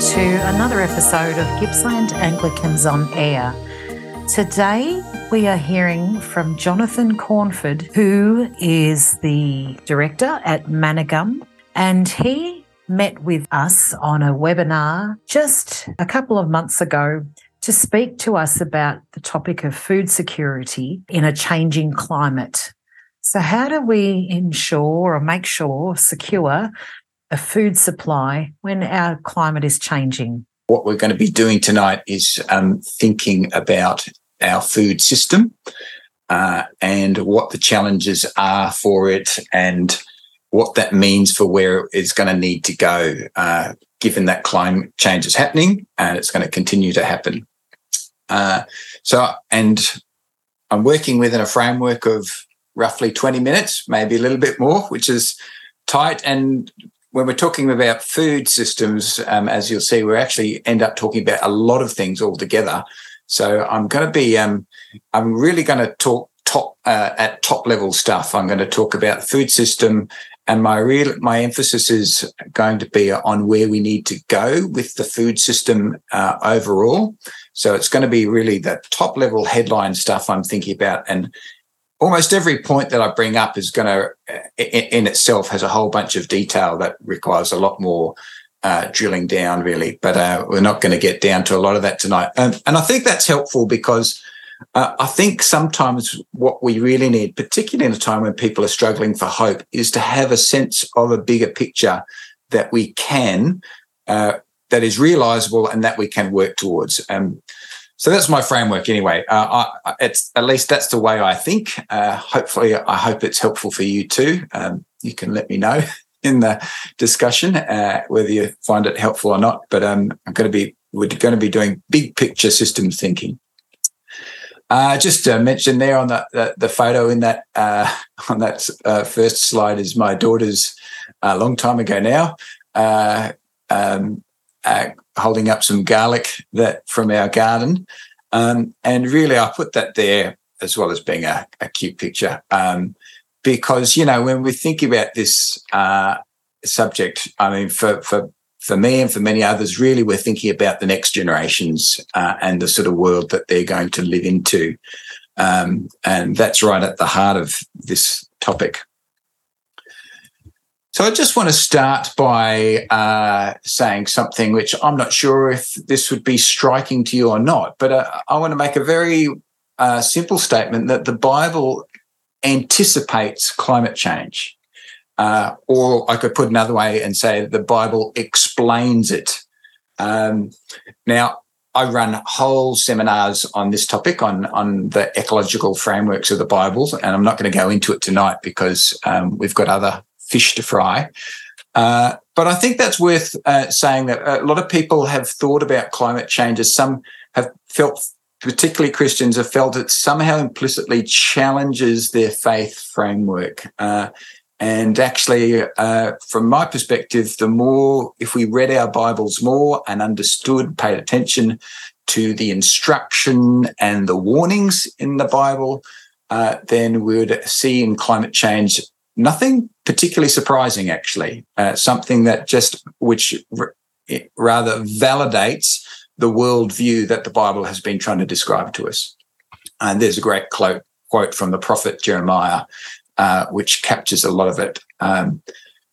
to another episode of Gippsland Anglicans on Air. Today, we are hearing from Jonathon Cornford, who is the director at Manna Gum, and he met with us on a webinar just a couple of months ago to speak to us about the topic of food security in a changing climate. So, how do we ensure or make sure, secure a food supply when our climate is changing? What we're going to be doing tonight is um, thinking about our food system uh, and what the challenges are for it and what that means for where it's going to need to go, uh, given that climate change is happening and it's going to continue to happen. Uh, so, and I'm working within a framework of roughly 20 minutes, maybe a little bit more, which is tight. And when we're talking about food systems, um, as you'll see, we actually end up talking about a lot of things altogether. So I'm going to be, um, I'm really going to talk top uh, at top level stuff. I'm going to talk about the food system, and my real my emphasis is going to be on where we need to go with the food system uh, overall. So it's going to be really the top level headline stuff I'm thinking about, and almost every point that I bring up is going to, in, itself, has a whole bunch of detail that requires a lot more uh, drilling down, really. But uh, we're not going to get down to a lot of that tonight. And I think that's helpful because uh, I think sometimes what we really need, particularly in a time when people are struggling for hope, is to have a sense of a bigger picture that we can, uh, that is realizable and that we can work towards. Um, so that's my framework anyway. Uh, I, it's at least that's the way I think. Uh, hopefully, I hope it's helpful for you too. Um, you can let me know in the discussion uh, whether you find it helpful or not. But um, I'm going to be we're going to be doing big picture system thinking. Uh, just to mention there on the, the, the photo in that uh, on that uh, first slide is my daughter's a long time ago now. Uh, um, uh, holding up some garlic that from our garden. Um, and really, I put that there as well as being a, a cute picture. Um, because, you know, when we think about this uh, subject, I mean, for, for, for me and for many others, really, we're thinking about the next generations uh, and the sort of world that they're going to live into. Um, and that's right at the heart of this topic. So I just want to start by uh, saying something which I'm not sure if this would be striking to you or not, but uh, I want to make a very uh, simple statement that the Bible anticipates climate change. Uh, or I could put another way and say the Bible explains it. Um, now, I run whole seminars on this topic on on the ecological frameworks of the Bible, and I'm not going to go into it tonight because um, we've got other fish to fry. Uh, but I think that's worth uh, saying that a lot of people have thought about climate change as some have felt, particularly Christians, have felt it somehow implicitly challenges their faith framework. Uh, and actually, uh, from my perspective, the more, if we read our Bibles more and understood, paid attention to the instruction and the warnings in the Bible, uh, then we would see in climate change nothing particularly surprising, actually. Uh, something that just, which r- rather validates the worldview that the Bible has been trying to describe to us. And there's a great quote, quote from the prophet Jeremiah, uh, which captures a lot of it. Um,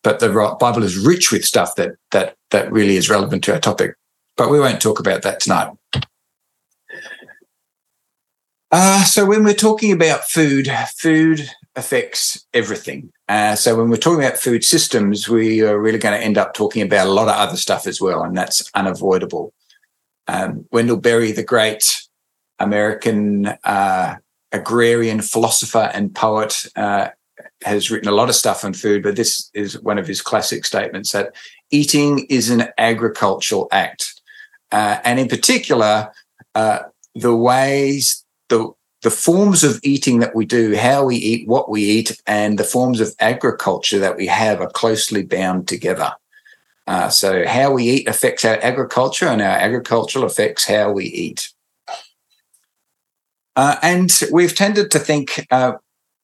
but the Bible is rich with stuff that that that really is relevant to our topic. But we won't talk about that tonight. Uh, so when we're talking about food, food affects everything. Uh, so when we're talking about food systems, we are really going to end up talking about a lot of other stuff as well, and that's unavoidable. Um, Wendell Berry, the great American uh, agrarian philosopher and poet, uh, has written a lot of stuff on food, but this is one of his classic statements that eating is an agricultural act. Uh, and in particular, uh, the ways the the forms of eating that we do, how we eat, what we eat, and the forms of agriculture that we have are closely bound together. Uh, so, how we eat affects our agriculture, and our agriculture affects how we eat. Uh, and we've tended to think uh,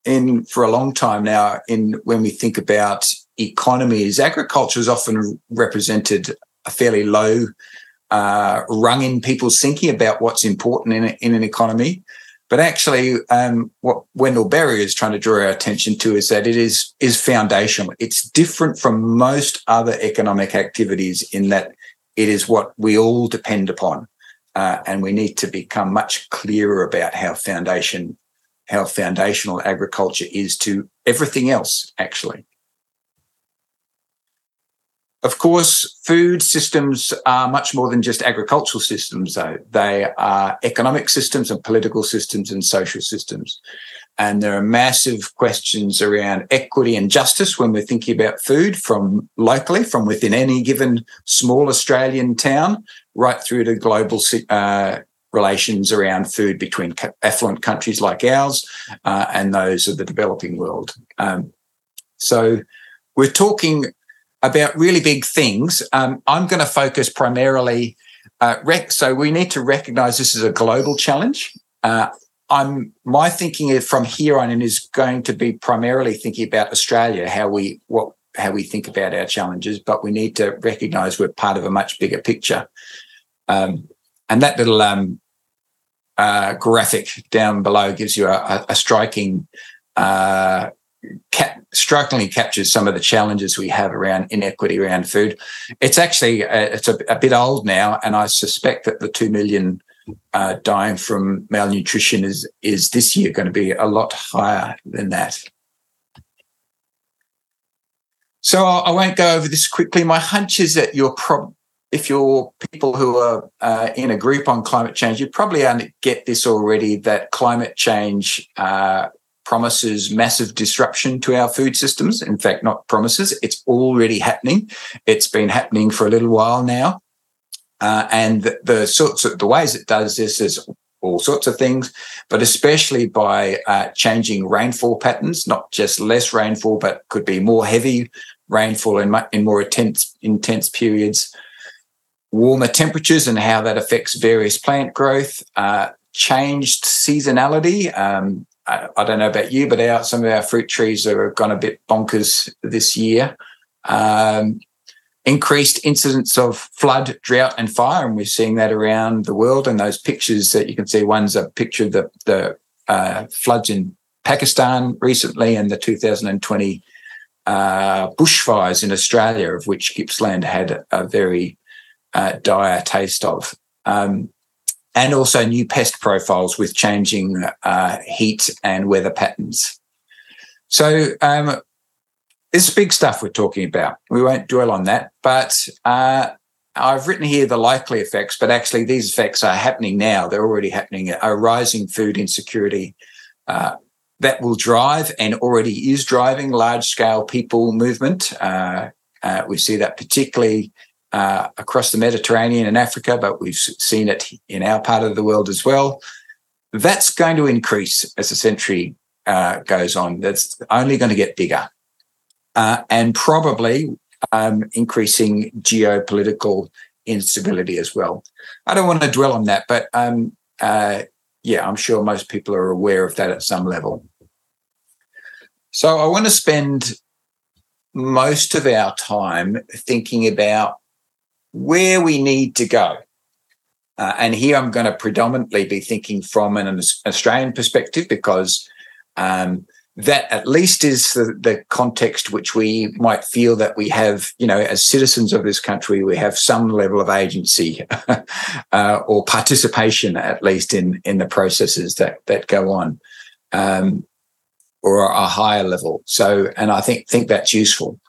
in for a long time now, in when we think about economies, agriculture is often represented a fairly low uh, rung in people's thinking about what's important in, in an economy. But actually, um, what Wendell Berry is trying to draw our attention to is that it is is foundational. It's different from most other economic activities in that it is what we all depend upon, uh, and we need to become much clearer about how foundation how foundational agriculture is to everything else. Actually, of course, food systems are much more than just agricultural systems, though. They are economic systems and political systems and social systems. And there are massive questions around equity and justice when we're thinking about food from locally, from within any given small Australian town, right through to global uh, relations around food between affluent countries like ours uh, and those of the developing world. Um, so we're talking about really big things. Um, I'm going to focus primarily. Uh, rec- so we need to recognise this is a global challenge. Uh, I'm my thinking from here on in is going to be primarily thinking about Australia, how we what how we think about our challenges, but we need to recognise we're part of a much bigger picture. Um, and that little um, uh, graphic down below gives you a, a striking uh, cap- strikingly captures some of the challenges we have around inequity around food. It's actually uh, it's a, a, bit old now, and I suspect that the two million uh, dying from malnutrition is is this year going to be a lot higher than that. So I won't go over this quickly. My hunch is that you're if you're people who are uh, in a group on climate change, you probably get this already that climate change uh, promises massive disruption to our food systems. In fact, not promises, it's already happening. It's been happening for a little while now. Uh, and the, the, sorts of the ways it does this is all sorts of things, but especially by uh, changing rainfall patterns, not just less rainfall, but could be more heavy rainfall in, in more intense, intense periods, warmer temperatures and how that affects various plant growth, uh, changed seasonality. Um, I, I, don't know about you, but our, some of our fruit trees are gone a bit bonkers this year. Um, increased incidence of flood, drought, and fire, and we're seeing that around the world. And those pictures that you can see, one's a picture of the the uh, floods in Pakistan recently, and the 2020 uh, bushfires in Australia, of which Gippsland had a very uh, dire taste of. Um, and also new pest profiles with changing uh, heat and weather patterns. So um, is big stuff we're talking about. We won't dwell on that, but uh, I've written here the likely effects, but actually these effects are happening now. They're already happening. A rising food insecurity uh, that will drive and already is driving large scale people movement. Uh, uh, we see that particularly uh, across the Mediterranean and Africa, but we've seen it in our part of the world as well. That's going to increase as the century uh, goes on. That's only going to get bigger. Uh, and probably um, increasing geopolitical instability as well. I don't want to dwell on that, but um, uh, yeah, I'm sure most people are aware of that at some level. So I want to spend most of our time thinking about where we need to go. Uh, and here I'm going to predominantly be thinking from an Australian perspective because um, that at least is the, the, context which we might feel that we have, you know, as citizens of this country, we have some level of agency uh, or participation, at least in in the processes that that go on, um, or a higher level. So, and I think think that's useful.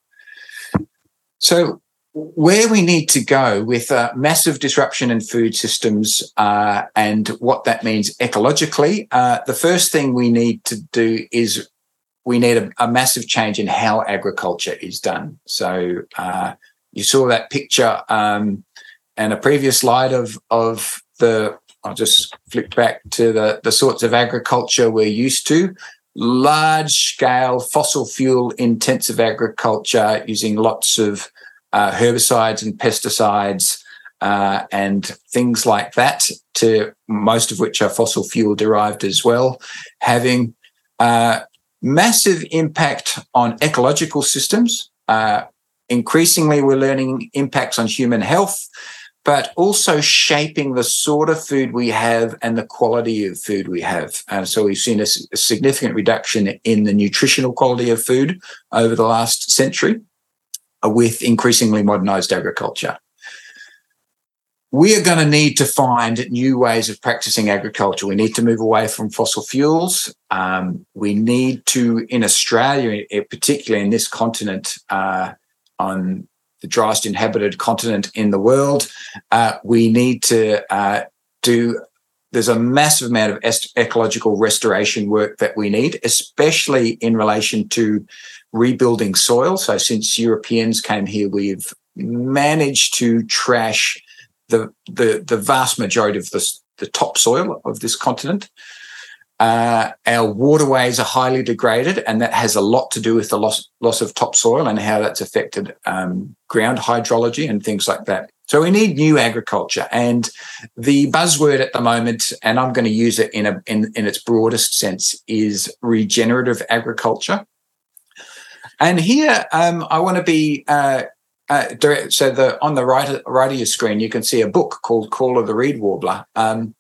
So, where we need to go with uh, massive disruption in food systems uh, and what that means ecologically, uh, the first thing we need to do is we need a, a massive change in how agriculture is done. So uh, you saw that picture um, and a previous slide of of the. I'll just flick back to the the sorts of agriculture we're used to. Large scale fossil fuel intensive agriculture using lots of uh, herbicides and pesticides uh, and things like that, to most of which are fossil fuel derived as well, having uh, massive impact on ecological systems. Uh, increasingly, we're learning impacts on human health, but also shaping the sort of food we have and the quality of food we have. And so we've seen a, a significant reduction in the nutritional quality of food over the last century uh, with increasingly modernized agriculture we are going to need to find new ways of practicing agriculture. We need to move away from fossil fuels. Um, we need to, in Australia, particularly in this continent, uh, on the driest inhabited continent in the world, uh, we need to uh, do. There's a massive amount of est- ecological restoration work that we need, especially in relation to rebuilding soil. So, since Europeans came here, we've managed to trash the the, the vast majority of the, the topsoil of this continent. Uh, our waterways are highly degraded, and that has a lot to do with the loss loss of topsoil and how that's affected um, ground hydrology and things like that. So we need new agriculture, and the buzzword at the moment, and I'm going to use it in a in, in its broadest sense, is regenerative agriculture. And here, um, I want to be uh, uh, direct, so the on the right right of your screen, you can see a book called Call of the Reed Warbler. Um,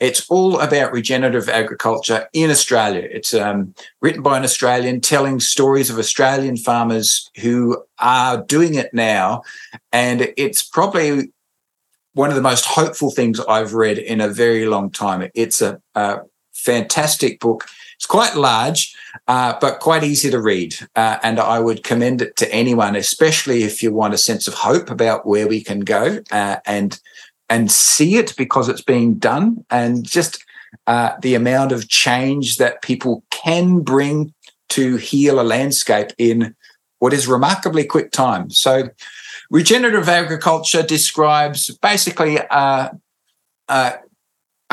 it's all about regenerative agriculture in Australia. It's um, written by an Australian, telling stories of Australian farmers who are doing it now, and it's probably one of the most hopeful things I've read in a very long time. It's a, a fantastic book. It's quite large, uh, but quite easy to read. Uh, and I would commend it to anyone, especially if you want a sense of hope about where we can go uh, and and see it because it's being done, and just uh, the amount of change that people can bring to heal a landscape in what is remarkably quick time. So, regenerative agriculture describes basically uh, uh,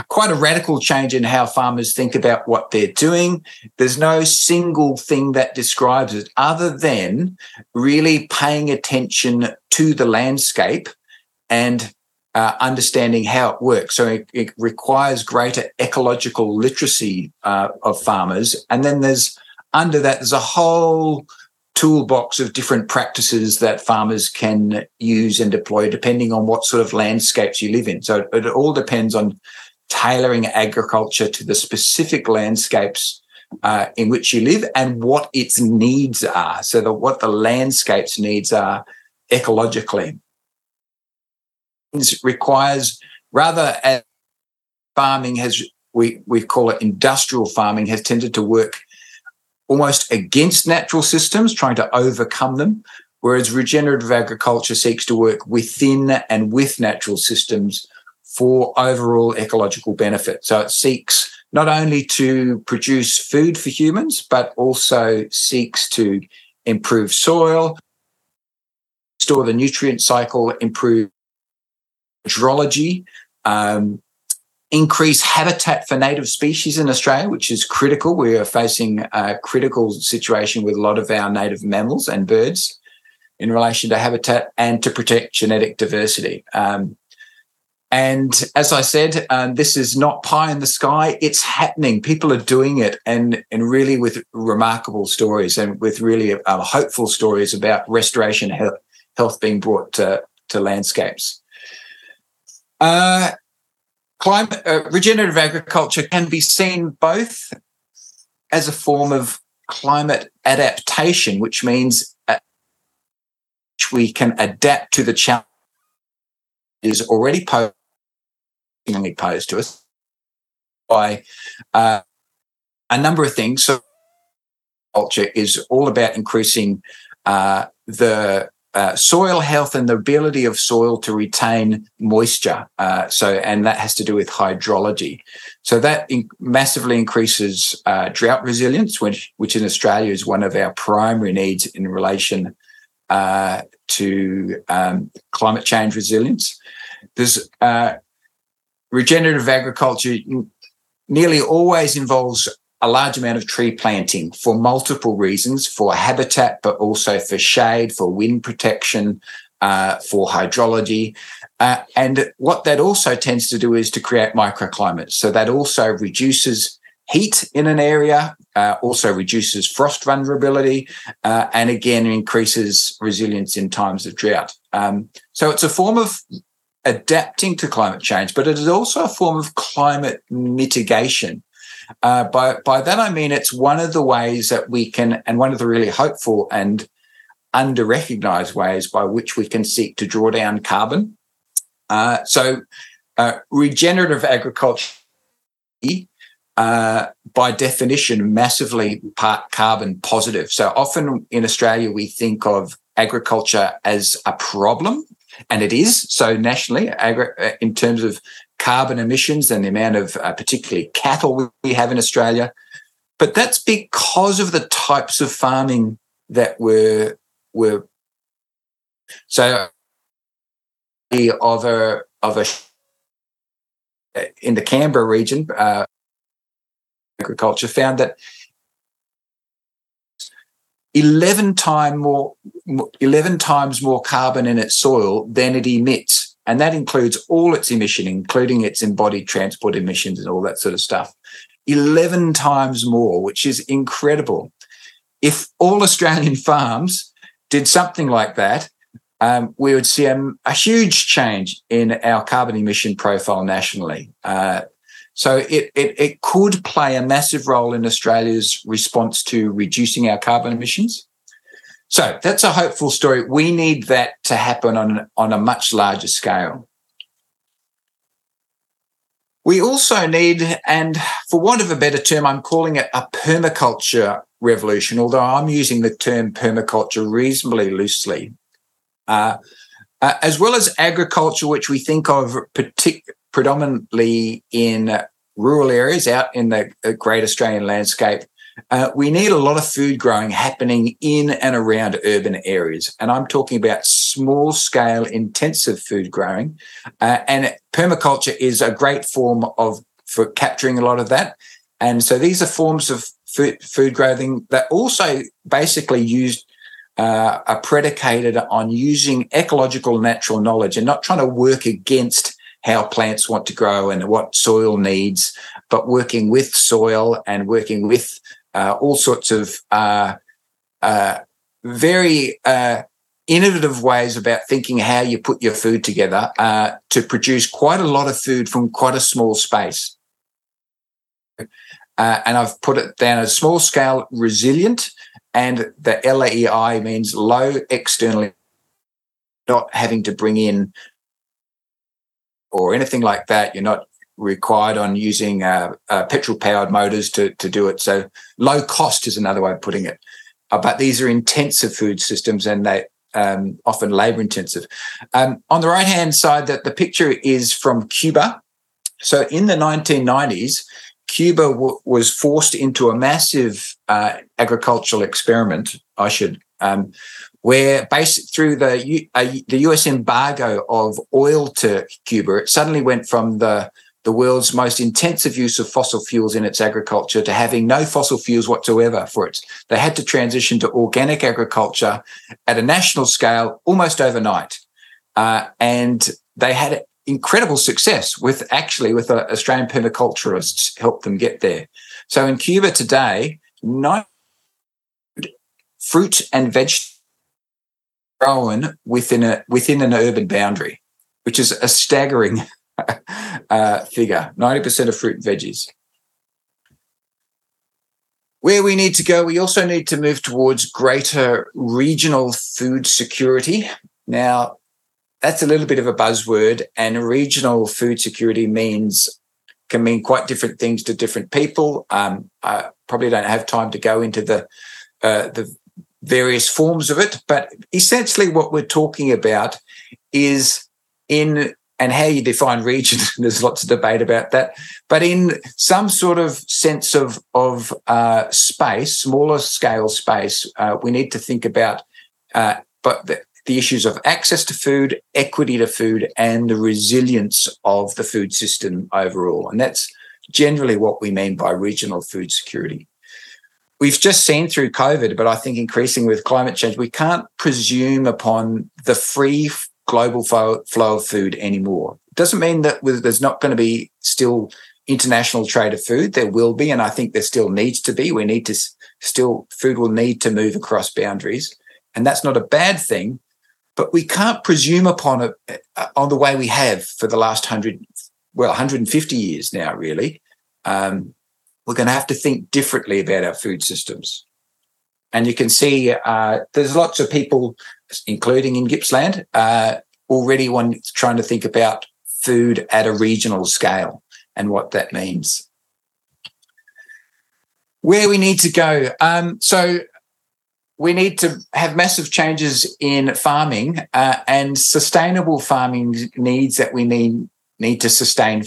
quite a radical change in how farmers think about what they're doing. There's no single thing that describes it other than really paying attention to the landscape and uh, understanding how it works. So it, it requires greater ecological literacy uh, of farmers. And then there's under that, there's a whole toolbox of different practices that farmers can use and deploy depending on what sort of landscapes you live in. So it all depends on tailoring agriculture to the specific landscapes uh, in which you live and what its needs are. So that what the landscape's needs are ecologically. Requires rather as farming has we we call it industrial farming has tended to work almost against natural systems, trying to overcome them. Whereas regenerative agriculture seeks to work within and with natural systems for overall ecological benefit. So it seeks not only to produce food for humans, but also seeks to improve soil, store the nutrient cycle, improve hydrology, um, increase habitat for native species in Australia, which is critical. We are facing a critical situation with a lot of our native mammals and birds in relation to habitat and to protect genetic diversity. Um, and as I said, um, this is not pie in the sky. It's happening. People are doing it, and and really with remarkable stories and with really uh, hopeful stories about restoration health, health being brought to, to landscapes. Uh, climate uh, regenerative agriculture can be seen both as a form of climate adaptation, which means uh, we can adapt to the challenge is already posed posed to us by uh, a number of things. So, culture is all about increasing uh, the uh, soil health and the ability of soil to retain moisture. Uh, so, and that has to do with hydrology. So that in- massively increases uh, drought resilience, which, which in Australia is one of our primary needs in relation uh, to um, climate change resilience. There's uh, regenerative agriculture nearly always involves a large amount of tree planting for multiple reasons for habitat, but also for shade, for wind protection, uh, for hydrology. Uh, and what that also tends to do is to create microclimates. So that also reduces heat in an area, uh, also reduces frost vulnerability, uh, and again increases resilience in times of drought. Um, so it's a form of adapting to climate change, but it is also a form of climate mitigation. Uh, by by that I mean it's one of the ways that we can, and one of the really hopeful and under recognized ways by which we can seek to draw down carbon. Uh, so, uh, regenerative agriculture, uh, by definition, massively part carbon positive. So often in Australia, we think of agriculture as a problem, and it is. So nationally, agri- uh, in terms of carbon emissions and the amount of uh, particularly cattle we have in Australia, but that's because of the types of farming that we're were so of a of a in the Canberra region uh, agriculture found that 11 time more 11 times more carbon in its soil than it emits. And that includes all its emission including its embodied transport emissions and all that sort of stuff. 11 times more which is incredible. If all australian farms did something like that, um, we would see a, a, huge change in our carbon emission profile nationally. Uh, so it, it, it could play a massive role in Australia's response to reducing our carbon emissions. So that's a hopeful story. We need that to happen on, on a much larger scale. We also need, and for want of a better term, I'm calling it a permaculture revolution, although I'm using the term permaculture reasonably loosely, uh, uh, as well as agriculture, which we think of partic- predominantly in rural areas out in the great Australian landscape. Uh, we need a lot of food growing happening in and around urban areas. And I'm talking about small scale intensive food growing. Uh, and permaculture is a great form of for capturing a lot of that. And so these are forms of food, food growing that also basically used uh, are predicated on using ecological natural knowledge and not trying to work against how plants want to grow and what soil needs, but working with soil and working with uh, all sorts of uh, uh very uh, innovative ways about thinking how you put your food together uh, to produce quite a lot of food from quite a small space. Uh, and I've put it down as small scale resilient. And the LEI means low externally, not having to bring in or anything like that. You're not required on using uh, uh, petrol powered motors to, to do it. So low cost is another way of putting it. Uh, but these are intensive food systems and they um, often labor intensive. Um, on the right hand side, that the picture is from Cuba. So in the 1990s, Cuba w- was forced into a massive uh, agricultural experiment, I should, um, where based through the uh, the US embargo of oil to Cuba, it suddenly went from the the world's most intensive use of fossil fuels in its agriculture to having no fossil fuels whatsoever for it. They had to transition to organic agriculture at a national scale almost overnight. Uh, and they had incredible success with actually with uh, Australian permaculturists helped them get there. So in Cuba today, no fruit and vegetables grown within a within an urban boundary, which is a staggering uh, figure. Ninety percent of fruit and veggies. Where we need to go, we also need to move towards greater regional food security. Now, that's a little bit of a buzzword, and regional food security means can mean quite different things to different people. Um, I probably don't have time to go into the uh, the various forms of it, but essentially, what we're talking about is in and how you define region. there's lots of debate about that, but in some sort of sense of of uh, space, smaller scale space, uh, we need to think about. Uh, but the, the issues of access to food, equity to food, and the resilience of the food system overall. And that's generally what we mean by regional food security. We've just seen through COVID, but I think increasing with climate change, we can't presume upon the free global flow, of food anymore. It doesn't mean that there's not going to be still international trade of food. There will be, and I think there still needs to be. We need to still, food will need to move across boundaries. And that's not a bad thing, but we can't presume upon it uh, on the way we have for the last 100, well, 150 years now, really. Um, we're going to have to think differently about our food systems. And you can see uh, there's lots of people, including in Gippsland, uh, already one trying to think about food at a regional scale and what that means. Where we need to go. Um, so we need to have massive changes in farming uh, and sustainable farming needs that we need need to sustain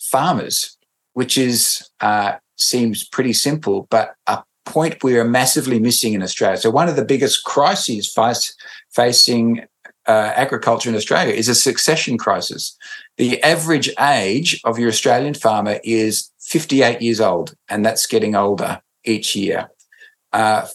farmers, which is uh, seems pretty simple, but a point we are massively missing in Australia. So one of the biggest crises face, facing uh, agriculture in Australia is a succession crisis. The average age of your Australian farmer is 58 years old, and that's getting older each year. Uh,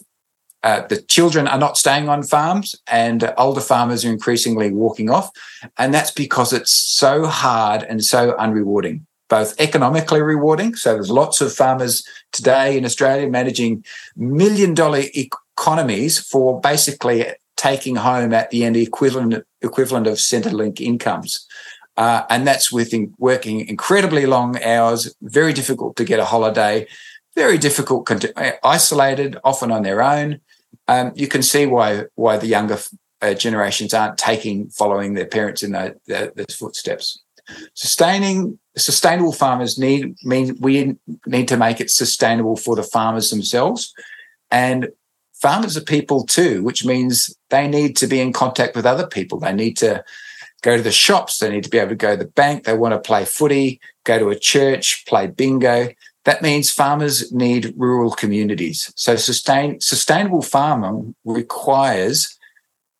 uh, the children are not staying on farms, and older farmers are increasingly walking off. And that's because it's so hard and so unrewarding, both economically rewarding. So there's lots of farmers today in Australia managing million dollar economies for basically taking home at the end the equivalent equivalent of Centrelink incomes. Uh, and that's with in, working incredibly long hours, very difficult to get a holiday, very difficult, isolated, often on their own. Um, you can see why why the younger uh, generations aren't taking following their parents in those footsteps. Sustaining sustainable farmers need mean we need to make it sustainable for the farmers themselves, and farmers are people too, which means they need to be in contact with other people. They need to go to the shops. They need to be able to go to the bank. They want to play footy, go to a church, play bingo. That means farmers need rural communities. So sustain, sustainable farming requires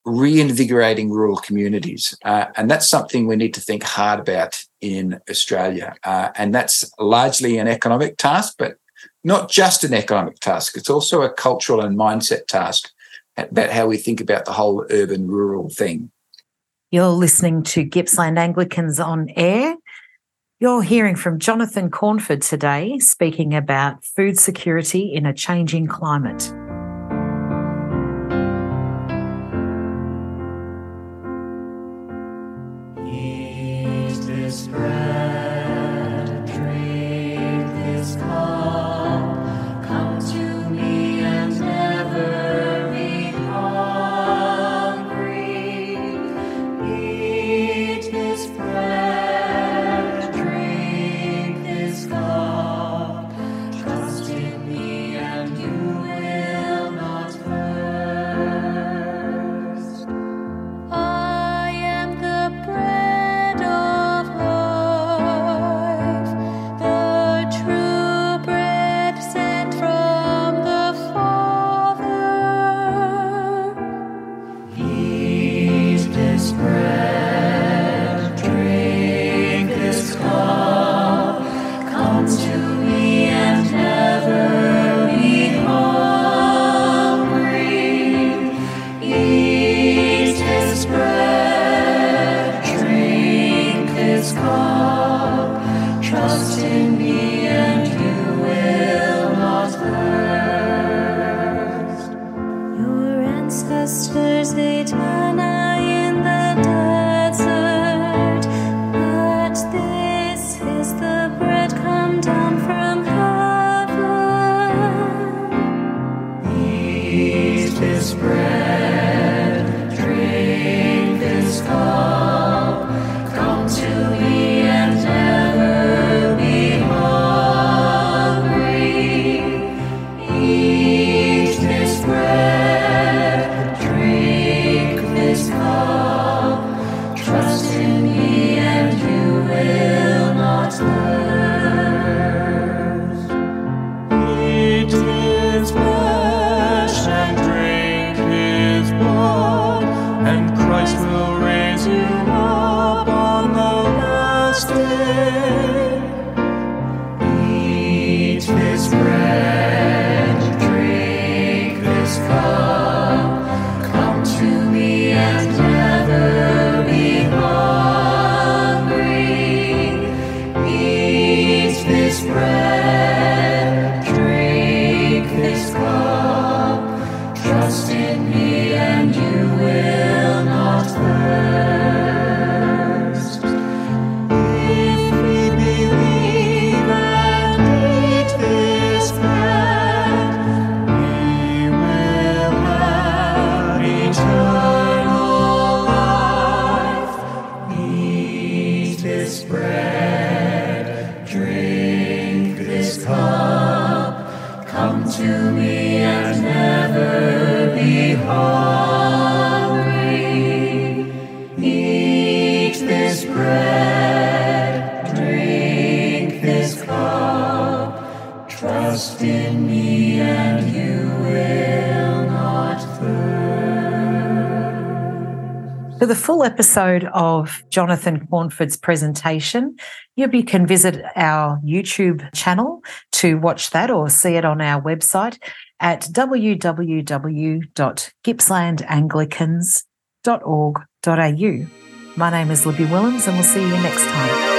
reinvigorating rural communities. Uh, and that's something we need to think hard about in Australia. Uh, and that's largely an economic task, but not just an economic task. It's also a cultural and mindset task about how we think about the whole urban rural thing. You're listening to Gippsland Anglicans on air. You're hearing from Jonathon Cornford today, speaking about food security in a changing climate. And never be hungry. For the full episode of Jonathon Cornford's presentation, you can visit our YouTube channel to watch that or see it on our website at www.gippslandanglicans.org.au. My name is Libby Willems, and we'll see you next time.